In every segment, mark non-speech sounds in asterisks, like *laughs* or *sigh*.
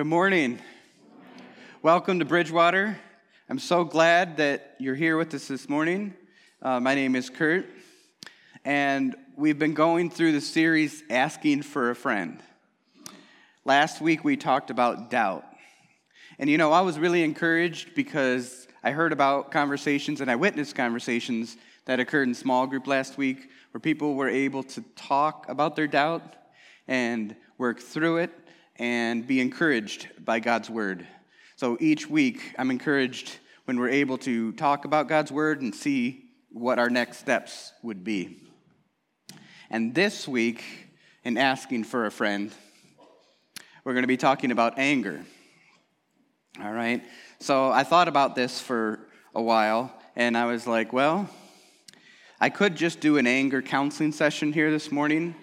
Good morning. Welcome to Bridgewater. I'm so glad that you're here with us this morning. Uh, my name is Kurt, and we've been going through the series Asking for a Friend. Last week we talked about doubt. And you know, I was really encouraged because I heard about conversations and I witnessed conversations that occurred in small group last week where people were able to talk about their doubt and work through it and be encouraged by God's word. So each week, I'm encouraged when we're able to talk about God's word and see what our next steps would be. And this week, in asking for a friend, we're going to be talking about anger. All right? So I thought about this for a while, and I was like, well, I could just do an anger counseling session here this morning.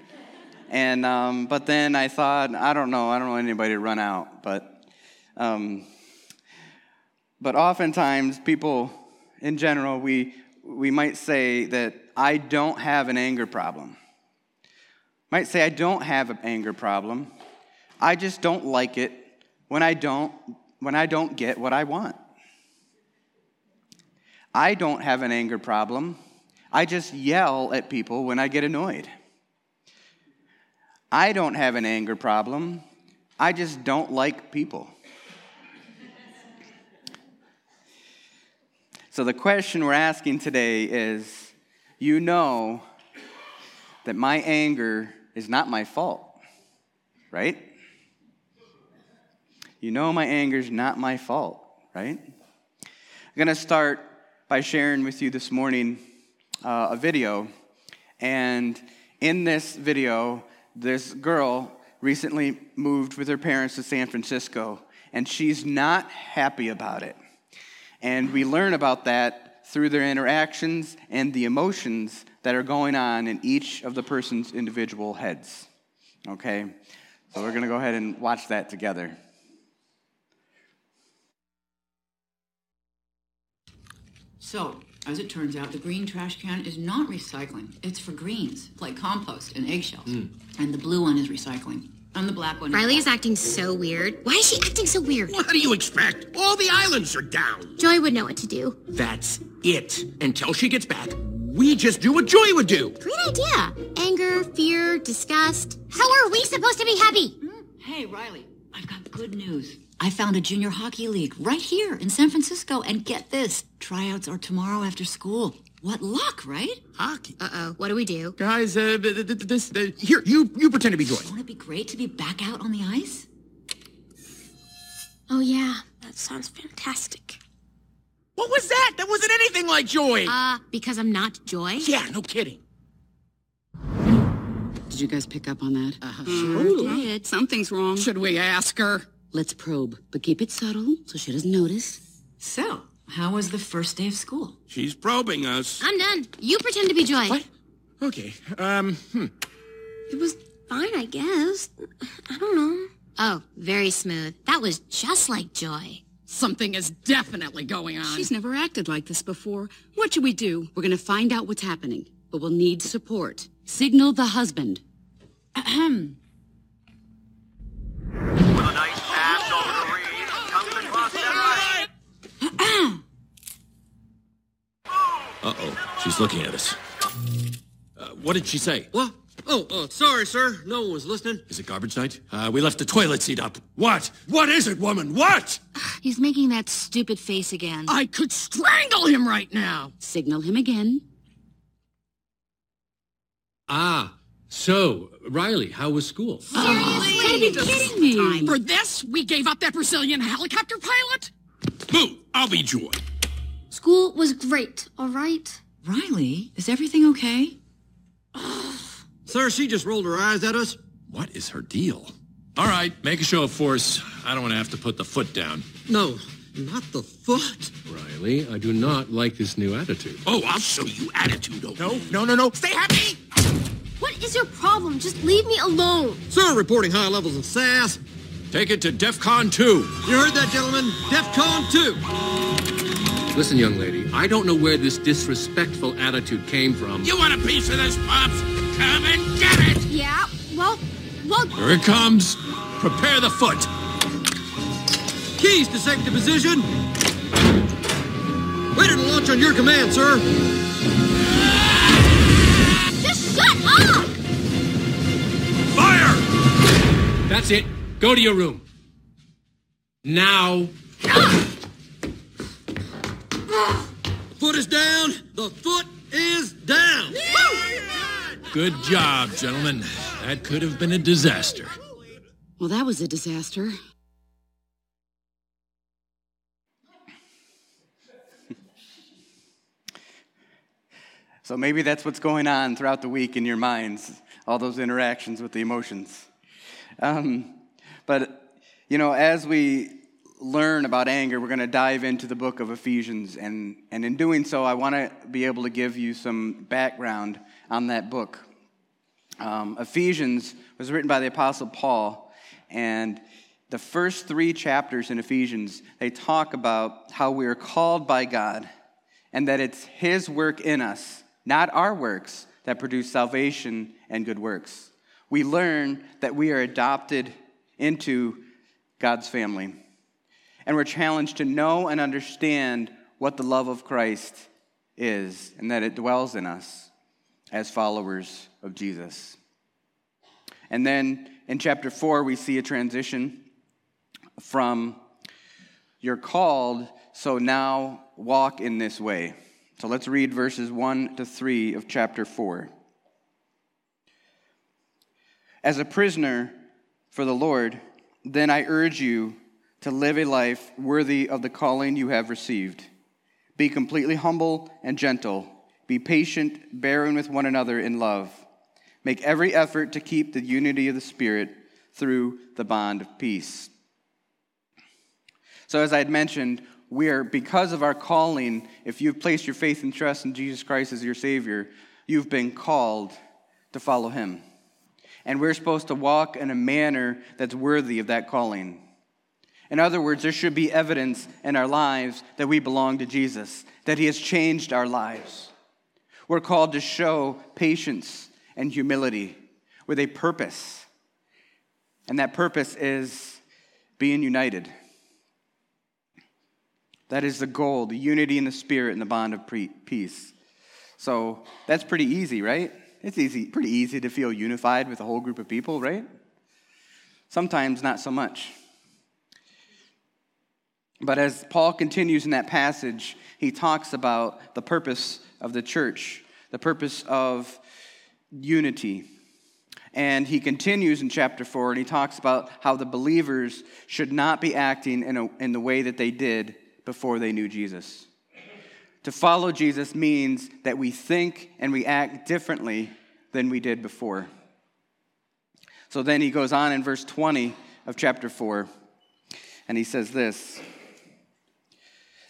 And, um, but then I thought, I don't know, I don't want anybody to run out. But, um, but oftentimes, people in general, we, we might say that I don't have an anger problem. Might say I don't have an anger problem. I just don't like it when I don't when I don't get what I want. I don't have an anger problem. I just yell at people when I get annoyed. I don't have an anger problem. I just don't like people. so, the question we're asking today is you know that my anger is not my fault, right? You know my anger is not my fault, right? I'm going to start by sharing with you this morning uh, a video. And in this video, this girl recently moved with her parents to San Francisco, and she's not happy about it. And we learn about that through their interactions and the emotions that are going on in each of the person's individual heads. Okay? So we're going to go ahead and watch that together. So, as it turns out, the green trash can is not recycling. It's for greens, like compost and eggshells. Mm. And the blue one is recycling. And the black one Riley is. is acting so weird. Why is she acting so weird? What do you expect? All the islands are down. Joy would know what to do. That's it. Until she gets back, we just do what Joy would do. Great idea. Anger, fear, disgust. How are we supposed to be happy? Hmm? Hey, Riley, I've got good news. I found a junior hockey league right here in San Francisco. And get this tryouts are tomorrow after school. What luck, right? Hockey. Uh-oh, what do we do? Guys, uh, th- th- th- this, uh, here, you, you pretend to be Joy. Won't it be great to be back out on the ice? Oh yeah, that sounds fantastic. What was that? That wasn't anything like Joy. Uh, because I'm not Joy? yeah, no kidding. Did you guys pick up on that? Uh-huh. Sure did. Something's wrong. Should we ask her? Let's probe, but keep it subtle so she doesn't notice. So, how was the first day of school? She's probing us. I'm done. You pretend to be Joy. What? Okay, um, hmm. It was fine, I guess. I don't know. Oh, very smooth. That was just like Joy. Something is definitely going on. She's never acted like this before. What should we do? We're gonna find out what's happening, but we'll need support. Signal the husband. Ahem. Uh-oh, she's looking at us. Uh, what did she say? What? Oh, uh, sorry, sir. No one was listening. Is it garbage night? Uh, we left the toilet seat up. What? What is it, woman? What? *sighs* He's making that stupid face again. I could strangle him right now. Signal him again. Ah, so, Riley, how was school? Gotta be kidding me. For this, we gave up that Brazilian helicopter pilot? Boo, I'll be Joy. School was great, all right? Riley, is everything okay? *sighs* Sir, she just rolled her eyes at us. What is her deal? All right, make a show of force. I don't want to have to put the foot down. No, not the foot. Riley, I do not like this new attitude. Oh, I'll show you attitude. oh. No, no, no, no. Stay happy. What is your problem? Just leave me alone. Sir, reporting high levels of sass. Take it to DEFCON 2. You heard that, gentlemen? DEFCON 2. Listen, young lady, I don't know where this disrespectful attitude came from. You want a piece of this, Pops? Come and get it. Yeah, well, well, Here it comes. Prepare the foot. Keys to safety position. Ready to launch on your command, sir. Just shut up! Fire! That's it. Go to your room. Now. Foot is down. The foot is down. Good job, gentlemen. That could have been a disaster. Well, that was a disaster. So maybe that's what's going on throughout the week in your minds, all those interactions with the emotions. Um, but, you know, as we learn about anger, we're going to dive into the book of Ephesians. And, and in doing so, I want to be able to give you some background on that book. Um, Ephesians was written by the Apostle Paul, and the first three chapters in Ephesians, they talk about how we are called by God and that it's His work in us not our works, that produce salvation and good works. We learn that we are adopted into God's family. And we're challenged to know and understand what the love of Christ is and that it dwells in us as followers of Jesus. And then in chapter 4, we see a transition from you're called, so now walk in this way. So let's read verses 1 to 3 of chapter 4. As a prisoner for the Lord, then I urge you to live a life worthy of the calling you have received. Be completely humble and gentle. Be patient, bearing with one another in love. Make every effort to keep the unity of the Spirit through the bond of peace. So, as I had mentioned, we are, because of our calling, if you've placed your faith and trust in Jesus Christ as your Savior, you've been called to follow Him. And we're supposed to walk in a manner that's worthy of that calling. In other words, there should be evidence in our lives that we belong to Jesus, that He has changed our lives. We're called to show patience and humility with a purpose. And that purpose is being united. That is the goal, the unity in the spirit and the bond of peace. So that's pretty easy, right? It's easy, pretty easy to feel unified with a whole group of people, right? Sometimes not so much. But as Paul continues in that passage, he talks about the purpose of the church, the purpose of unity. And he continues in chapter 4 and he talks about how the believers should not be acting in, a, in the way that they did before they knew Jesus. To follow Jesus means that we think and we act differently than we did before. So then he goes on in verse 20 of chapter 4, and he says this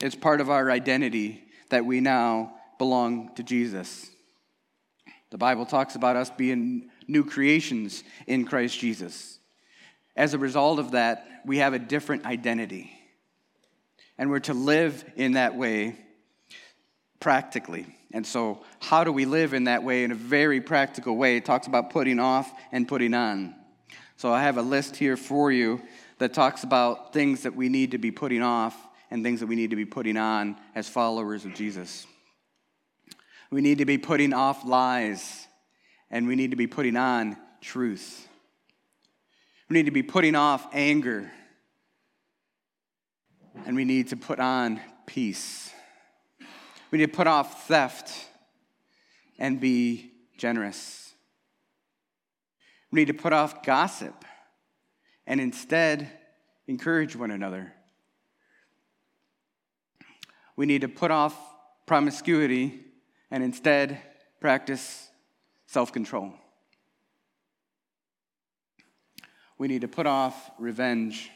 It's part of our identity that we now belong to Jesus. The Bible talks about us being new creations in Christ Jesus. As a result of that, we have a different identity and we're to live in that way practically. And so, how do we live in that way in a very practical way? It talks about putting off and putting on. So, I have a list here for you that talks about things that we need to be putting off and things that we need to be putting on as followers of Jesus. We need to be putting off lies, and we need to be putting on truth. We need to be putting off anger and we need to put on peace. We need to put off theft and be generous. We need to put off gossip and instead encourage one another. We need to put off promiscuity and instead practice self control. We need to put off revenge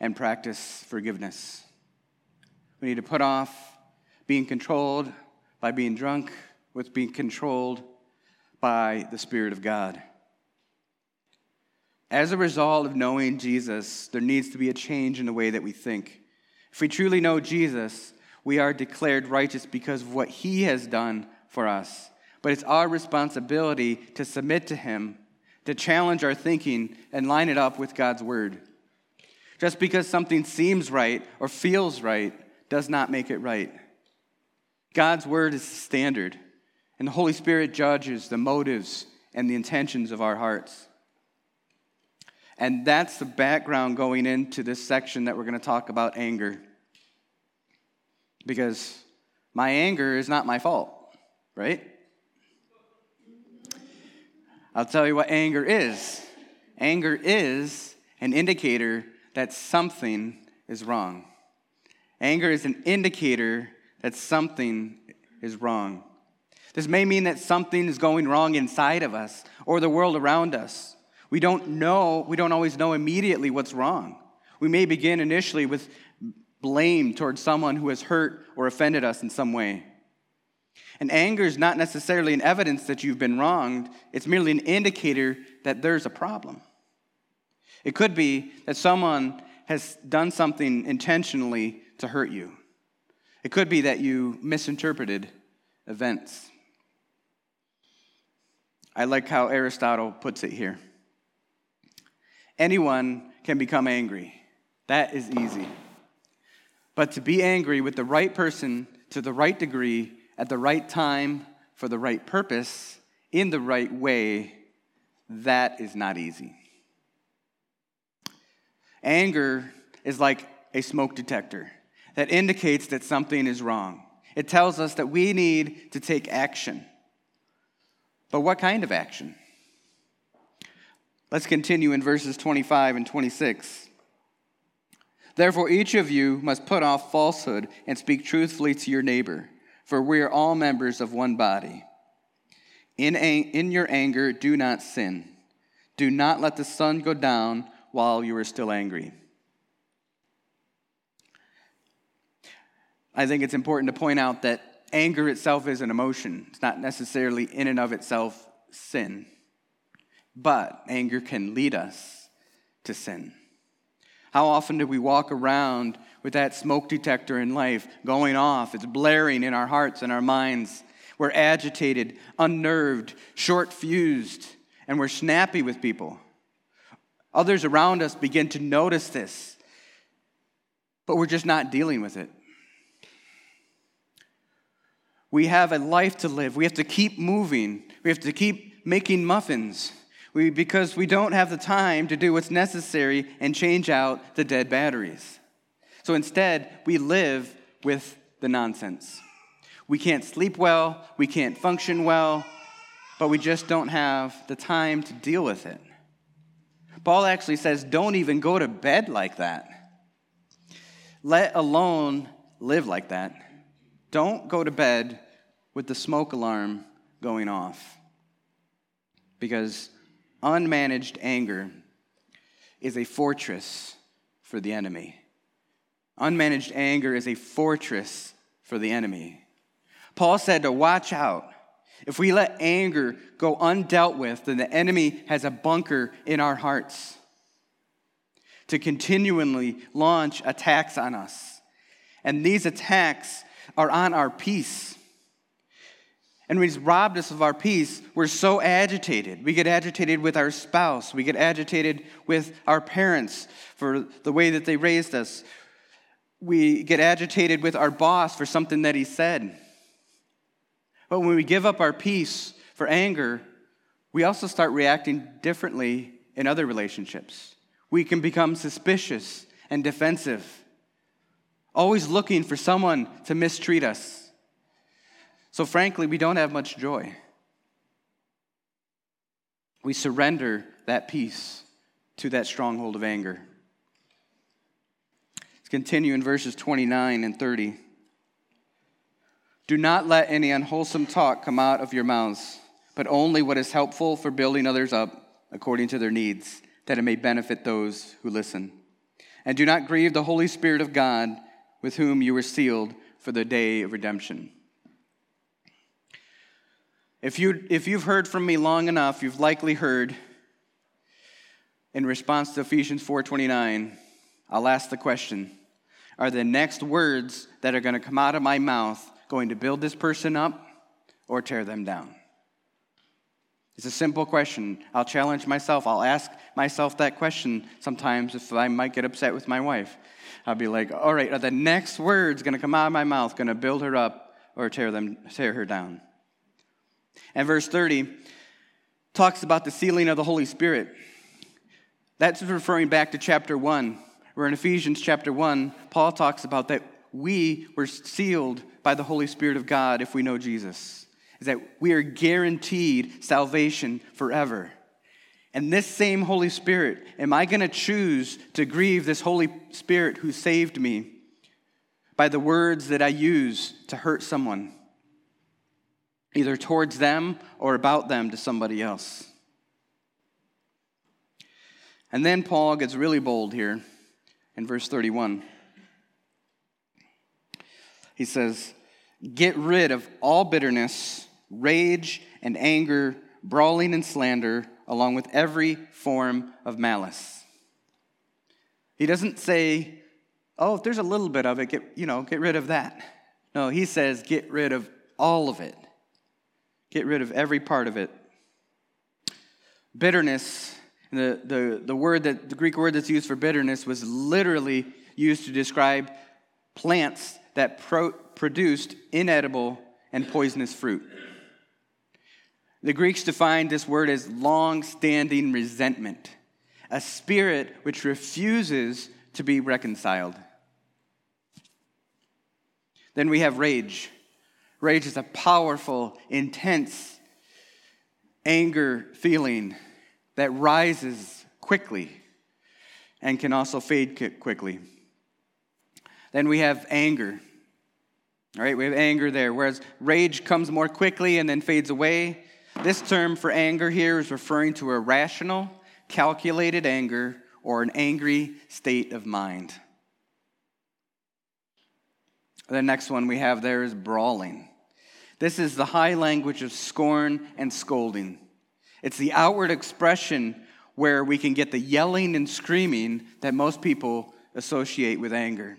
and practice forgiveness. We need to put off being controlled by being drunk with being controlled by the Spirit of God. As a result of knowing Jesus, there needs to be a change in the way that we think. If we truly know Jesus, we are declared righteous because of what he has done for us. But it's our responsibility to submit to him, to challenge our thinking, and line it up with God's word. Just because something seems right or feels right does not make it right. God's word is the standard, and the Holy Spirit judges the motives and the intentions of our hearts. And that's the background going into this section that we're going to talk about anger. Because my anger is not my fault, right? I'll tell you what anger is anger is an indicator that something is wrong. Anger is an indicator that something is wrong. This may mean that something is going wrong inside of us or the world around us. We don't know, we don't always know immediately what's wrong. We may begin initially with blame towards someone who has hurt or offended us in some way. And anger is not necessarily an evidence that you've been wronged, it's merely an indicator that there's a problem. It could be that someone has done something intentionally to hurt you, it could be that you misinterpreted events. I like how Aristotle puts it here. Anyone can become angry. That is easy. But to be angry with the right person to the right degree, at the right time, for the right purpose, in the right way, that is not easy. Anger is like a smoke detector that indicates that something is wrong. It tells us that we need to take action. But what kind of action? Let's continue in verses 25 and 26. Therefore, each of you must put off falsehood and speak truthfully to your neighbor, for we are all members of one body. In, in your anger, do not sin. Do not let the sun go down while you are still angry. I think it's important to point out that anger itself is an emotion. It's not necessarily in and of itself sin. But anger can lead us to sin. How often do we walk around with that smoke detector in life going off? It's blaring in our hearts and our minds. We're agitated, unnerved, short fused, and we're snappy with people. Others around us begin to notice this, but we're just not dealing with it. We have a life to live. We have to keep moving. We have to keep making muffins we, because we don't have the time to do what's necessary and change out the dead batteries. So instead, we live with the nonsense. We can't sleep well, we can't function well, but we just don't have the time to deal with it. Paul actually says, don't even go to bed like that, let alone live like that. Don't go to bed with the smoke alarm going off because unmanaged anger is a fortress for the enemy. Unmanaged anger is a fortress for the enemy. Paul said to watch out. If we let anger go undealt with, then the enemy has a bunker in our hearts to continually launch attacks on us. And these attacks are on our peace. And when he's robbed us of our peace, we're so agitated. We get agitated with our spouse. We get agitated with our parents for the way that they raised us. We get agitated with our boss for something that he said. But when we give up our peace for anger, we also start reacting differently in other relationships. We can become suspicious and defensive, always looking for someone to mistreat us so, frankly, we don't have much joy. We surrender that peace to that stronghold of anger. Let's continue in verses 29 and 30. Do not let any unwholesome talk come out of your mouths, but only what is helpful for building others up according to their needs, that it may benefit those who listen. And do not grieve the Holy Spirit of God, with whom you were sealed for the day of redemption. If, you, if you've heard from me long enough, you've likely heard in response to Ephesians 4:29, I'll ask the question, are the next words that are going to come out of my mouth going to build this person up or tear them down? It's a simple question. I'll challenge myself. I'll ask myself that question sometimes if I might get upset with my wife. I'll be like, all right, are the next words going to come out of my mouth going to build her up or tear, them, tear her down? And verse 30 talks about the sealing of the Holy Spirit. That's referring back to chapter 1, where in Ephesians chapter 1, Paul talks about that we were sealed by the Holy Spirit of God if we know Jesus is that we are guaranteed salvation forever. And this same Holy Spirit, am I going to choose to grieve this Holy Spirit who saved me by the words that I use to hurt someone, either towards them or about them to somebody else? And then Paul gets really bold here in verse 31. He says, Get rid of all bitterness rage and anger, brawling and slander, along with every form of malice. He doesn't say, oh, if there's a little bit of it, get, you know, get rid of that. No, he says, get rid of all of it. Get rid of every part of it. Bitterness, the, the, the word that the Greek word that's used for bitterness was literally used to describe plants that pro- produced inedible and poisonous fruit. The Greeks defined this word as long standing resentment, a spirit which refuses to be reconciled. Then we have rage. Rage is a powerful, intense anger feeling that rises quickly and can also fade quickly. Then we have anger. All right, we have anger there, whereas rage comes more quickly and then fades away. This term for anger here is referring to a rational, calculated anger or an angry state of mind. The next one we have there is brawling. This is the high language of scorn and scolding. It's the outward expression where we can get the yelling and screaming that most people associate with anger.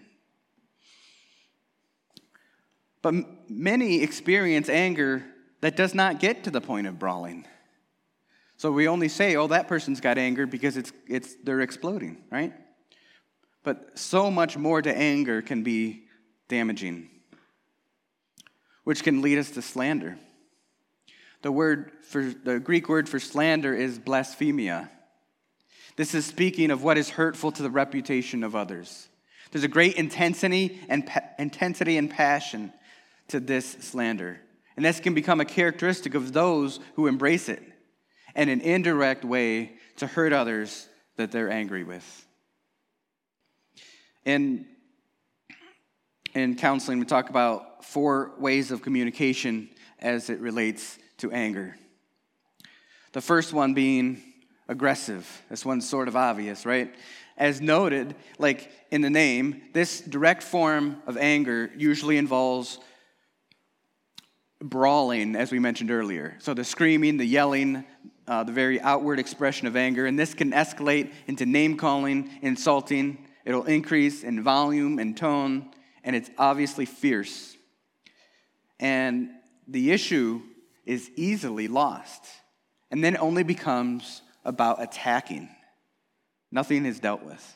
But many experience anger that does not get to the point of brawling. So we only say, oh, that person's got anger because it's, it's, they're exploding, right? But so much more to anger can be damaging, which can lead us to slander. The word for the Greek word for slander is blasphemia. This is speaking of what is hurtful to the reputation of others. There's a great intensity and pa- intensity and passion to this slander. And this can become a characteristic of those who embrace it and an indirect way to hurt others that they're angry with. In, in counseling, we talk about four ways of communication as it relates to anger. The first one being aggressive. This one's sort of obvious, right? As noted, like in the name, this direct form of anger usually involves brawling, as we mentioned earlier. So the screaming, the yelling, uh, the very outward expression of anger. And this can escalate into name calling, insulting. It'll increase in volume and tone, and it's obviously fierce. And the issue is easily lost. And then it only becomes about attacking. Nothing is dealt with.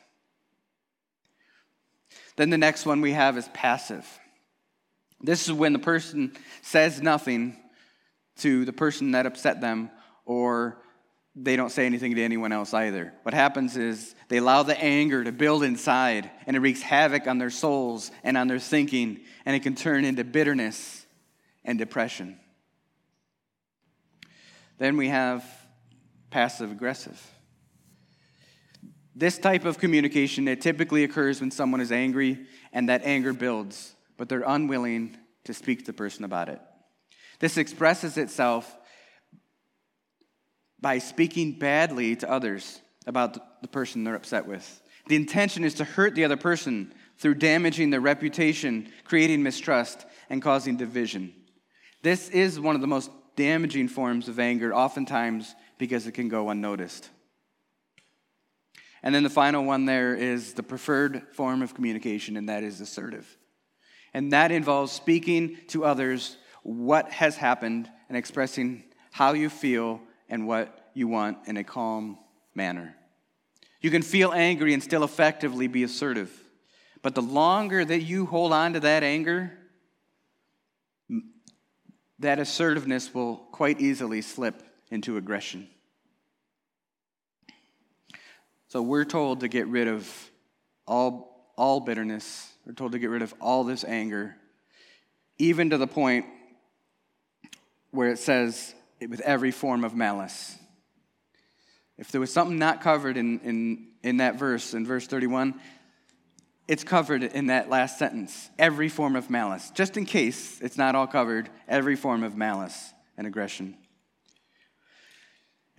Then the next one we have is passive. This is when the person says nothing to the person that upset them, or they don't say anything to anyone else either. What happens is they allow the anger to build inside, and it wreaks havoc on their souls and on their thinking, and it can turn into bitterness and depression. Then we have passive aggressive. This type of communication it typically occurs when someone is angry and that anger builds but they're unwilling to speak to the person about it. This expresses itself by speaking badly to others about the person they're upset with. The intention is to hurt the other person through damaging their reputation, creating mistrust, and causing division. This is one of the most damaging forms of anger, oftentimes because it can go unnoticed. And then the final one there is the preferred form of communication, and that is assertive. And that involves speaking to others what has happened and expressing how you feel and what you want in a calm manner. You can feel angry and still effectively be assertive. But the longer that you hold on to that anger, that assertiveness will quite easily slip into aggression. So we're told to get rid of all, all bitterness. We're told to get rid of all this anger, even to the point where it says, with every form of malice. If there was something not covered in, in, in that verse, in verse 31, it's covered in that last sentence every form of malice. Just in case it's not all covered, every form of malice and aggression.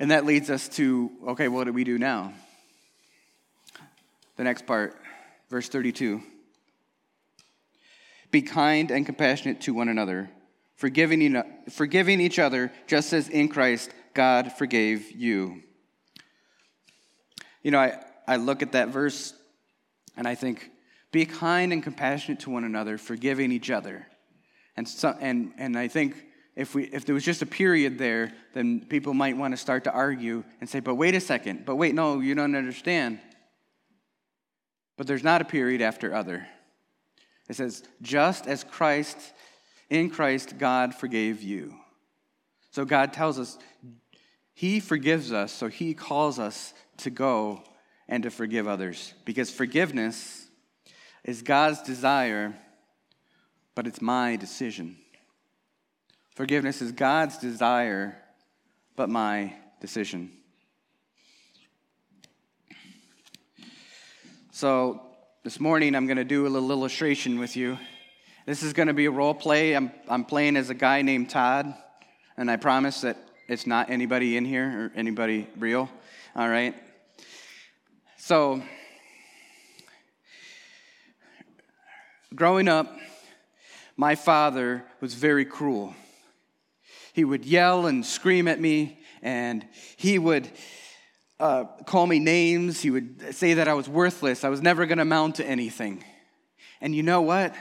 And that leads us to okay, what do we do now? The next part, verse 32. Be kind and compassionate to one another, forgiving, forgiving each other, just as in Christ God forgave you. You know, I, I look at that verse and I think, be kind and compassionate to one another, forgiving each other. And, so, and, and I think if, we, if there was just a period there, then people might want to start to argue and say, but wait a second, but wait, no, you don't understand. But there's not a period after other. It says, just as Christ, in Christ, God forgave you. So God tells us He forgives us, so He calls us to go and to forgive others. Because forgiveness is God's desire, but it's my decision. Forgiveness is God's desire, but my decision. So, this morning I'm going to do a little illustration with you. This is going to be a role play. I'm, I'm playing as a guy named Todd, and I promise that it's not anybody in here or anybody real. All right? So, growing up, my father was very cruel. He would yell and scream at me, and he would uh, call me names. He would say that I was worthless. I was never going to amount to anything. And you know what?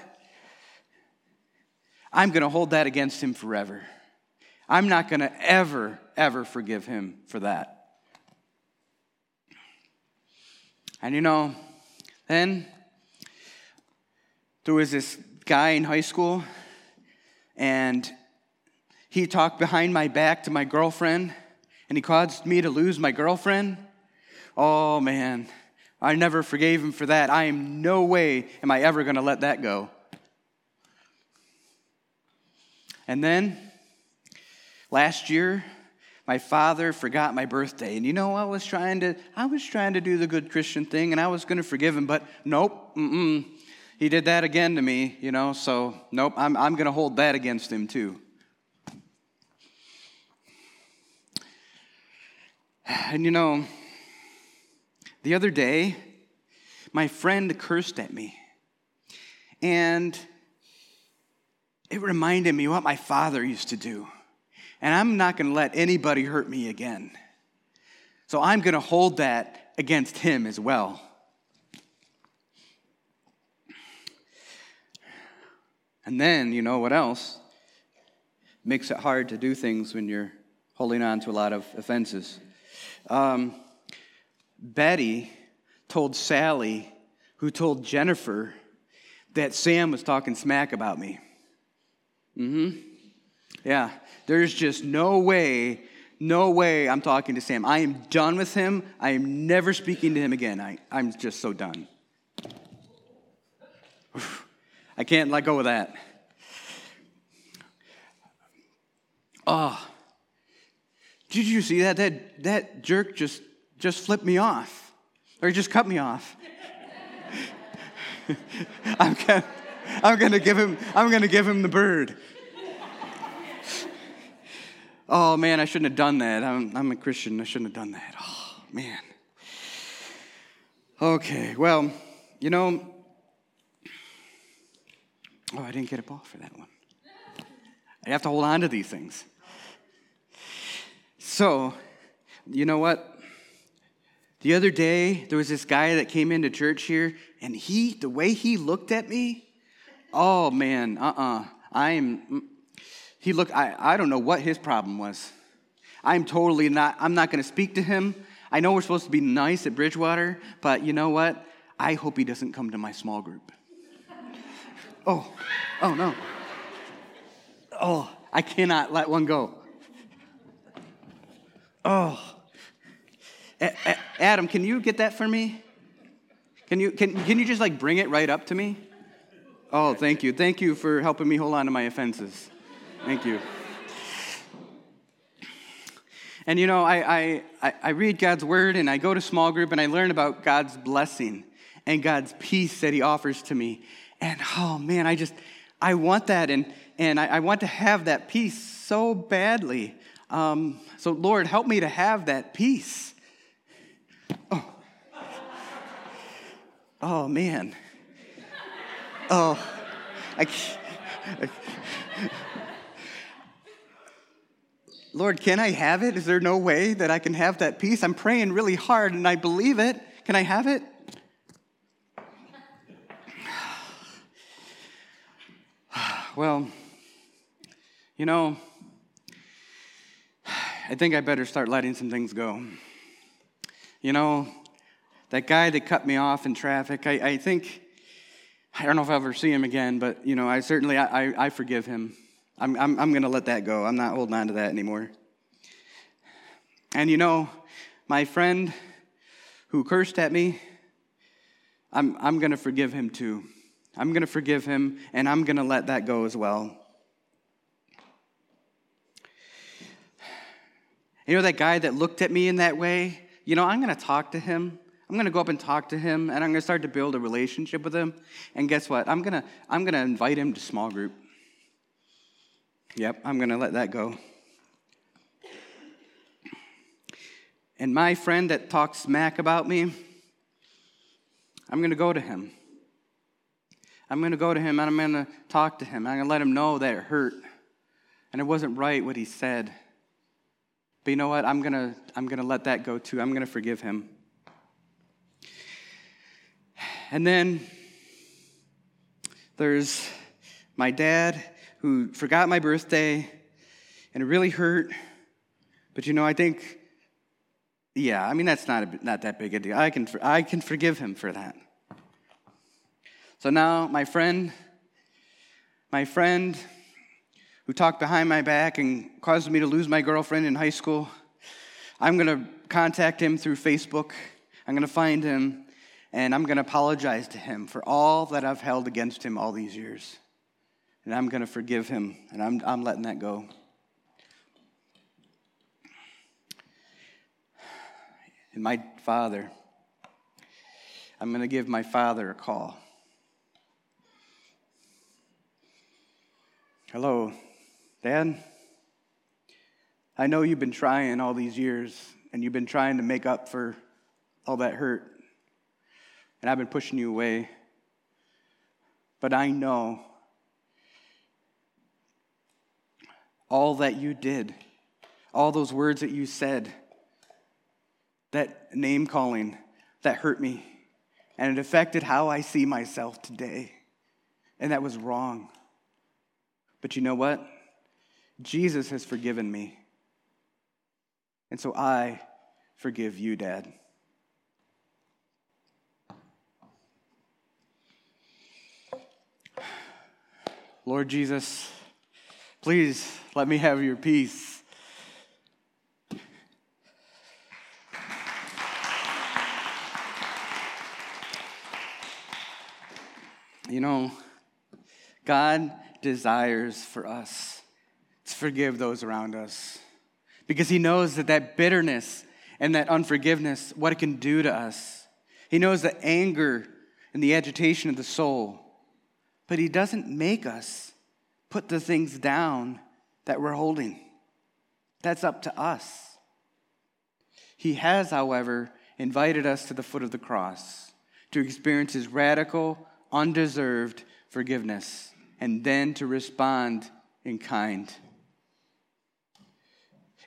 I'm going to hold that against him forever. I'm not going to ever, ever forgive him for that. And you know, then there was this guy in high school, and he talked behind my back to my girlfriend, and he caused me to lose my girlfriend. Oh man, I never forgave him for that. I am no way am I ever going to let that go. And then last year, my father forgot my birthday. And you know, I was trying to, I was trying to do the good Christian thing and I was going to forgive him, but nope, mm-mm. He did that again to me, you know, so nope, I'm, I'm going to hold that against him too. And you know, the other day, my friend cursed at me. And it reminded me what my father used to do and I'm not going to let anybody hurt me again. So I'm going to hold that against him as well. And then, you know what else? Makes it hard to do things when you're holding on to a lot of offenses. Um, Betty told Sally, who told Jennifer, that Sam was talking smack about me. Mm hmm. Yeah, there's just no way, no way I'm talking to Sam. I am done with him. I am never speaking to him again. I, I'm just so done. I can't let go of that. Oh, did you see that? That, that jerk just, just flipped me off, or just cut me off. *laughs* I'm gonna, I'm gonna give him, I'm gonna give him the bird oh man, I shouldn't have done that. I'm, I'm a Christian. I shouldn't have done that. Oh man. Okay, well, you know, oh, I didn't get a ball for that one. I have to hold on to these things. So, you know what? The other day, there was this guy that came into church here, and he, the way he looked at me, oh man, uh uh-uh. uh. I am, he looked, I, I don't know what his problem was. I'm totally not, I'm not going to speak to him. I know we're supposed to be nice at Bridgewater, but you know what? I hope he doesn't come to my small group. Oh, oh no. Oh, I cannot let one go. Oh. A- A- Adam, can you get that for me? Can you, can, can you just like bring it right up to me? Oh, thank you. Thank you for helping me hold on to my offenses. Thank you. And you know, I, I, I read God's word and I go to small group and I learn about God's blessing and God's peace that He offers to me. And oh man, I just, I want that and, and I, I want to have that peace so badly. Um, so, Lord, help me to have that peace. Oh, oh man. Oh, I, I Lord, can I have it? Is there no way that I can have that peace? I'm praying really hard and I believe it. Can I have it? Well, you know, I think I better start letting some things go. You know, that guy that cut me off in traffic, I, I think, I don't know if I'll ever see him again, but, you know, I certainly, I, I, I forgive him. I'm, I'm, I'm going to let that go. I'm not holding on to that anymore. And you know, my friend who cursed at me, I'm, I'm going to forgive him too. I'm going to forgive him, and I'm going to let that go as well. You know, that guy that looked at me in that way, you know, I'm going to talk to him. I'm going to go up and talk to him, and I'm going to start to build a relationship with him. And guess what? I'm going to, I'm going to invite him to small group. Yep, I'm going to let that go. And my friend that talks smack about me, I'm going to go to him. I'm going to go to him and I'm going to talk to him. I'm going to let him know that it hurt and it wasn't right what he said. But you know what? I'm going to I'm going to let that go too. I'm going to forgive him. And then there's my dad who forgot my birthday, and it really hurt. But you know, I think, yeah, I mean, that's not, a, not that big a deal. I can, I can forgive him for that. So now, my friend, my friend who talked behind my back and caused me to lose my girlfriend in high school, I'm going to contact him through Facebook. I'm going to find him, and I'm going to apologize to him for all that I've held against him all these years and I'm going to forgive him, and I'm, I'm letting that go. And my father, I'm going to give my father a call. Hello, Dad. I know you've been trying all these years, and you've been trying to make up for all that hurt. And I've been pushing you away. But I know all that you did, all those words that you said, that name calling that hurt me. And it affected how I see myself today. And that was wrong. But you know what? Jesus has forgiven me. And so I forgive you, Dad. Lord Jesus, Please let me have your peace. You know, God desires for us to forgive those around us because He knows that that bitterness and that unforgiveness, what it can do to us. He knows the anger and the agitation of the soul, but He doesn't make us put the things down that we're holding. That's up to us. He has, however, invited us to the foot of the cross to experience his radical, undeserved forgiveness and then to respond in kind.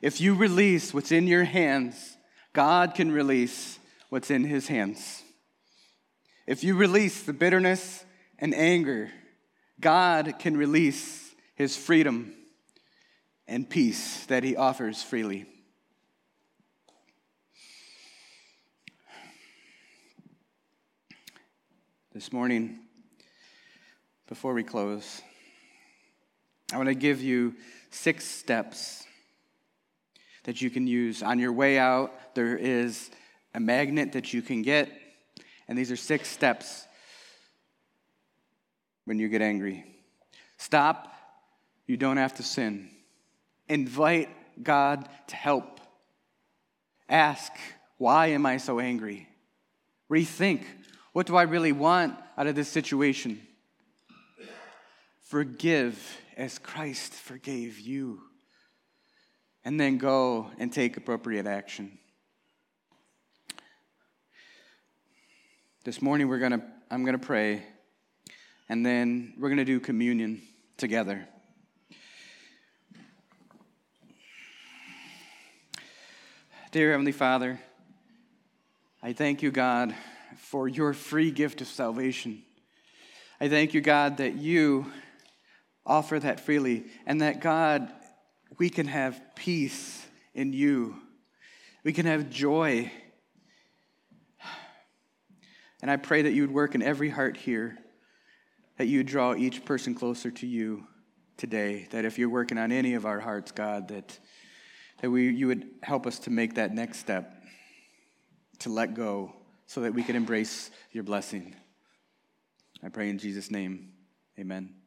If you release what's in your hands, God can release what's in his hands. If you release the bitterness and anger, God can release his freedom and peace that he offers freely. This morning, before we close, I want to give you six steps that you can use. On your way out, there is a magnet that you can get, and these are six steps when you get angry. Stop, you don't have to sin. Invite God to help. Ask, why am I so angry? Rethink, what do I really want out of this situation? Forgive as Christ forgave you. And then go and take appropriate action. This morning we're going to I'm going to pray and then we're going to do communion together. Dear Heavenly Father, I thank you, God, for your free gift of salvation. I thank you, God, that you offer that freely and that, God, we can have peace in you. We can have joy. And I pray that you would work in every heart here, that you would draw each person closer to you today. That if you're working on any of our hearts, God, that, that we, you would help us to make that next step, to let go, so that we can embrace your blessing. I pray in Jesus' name, amen.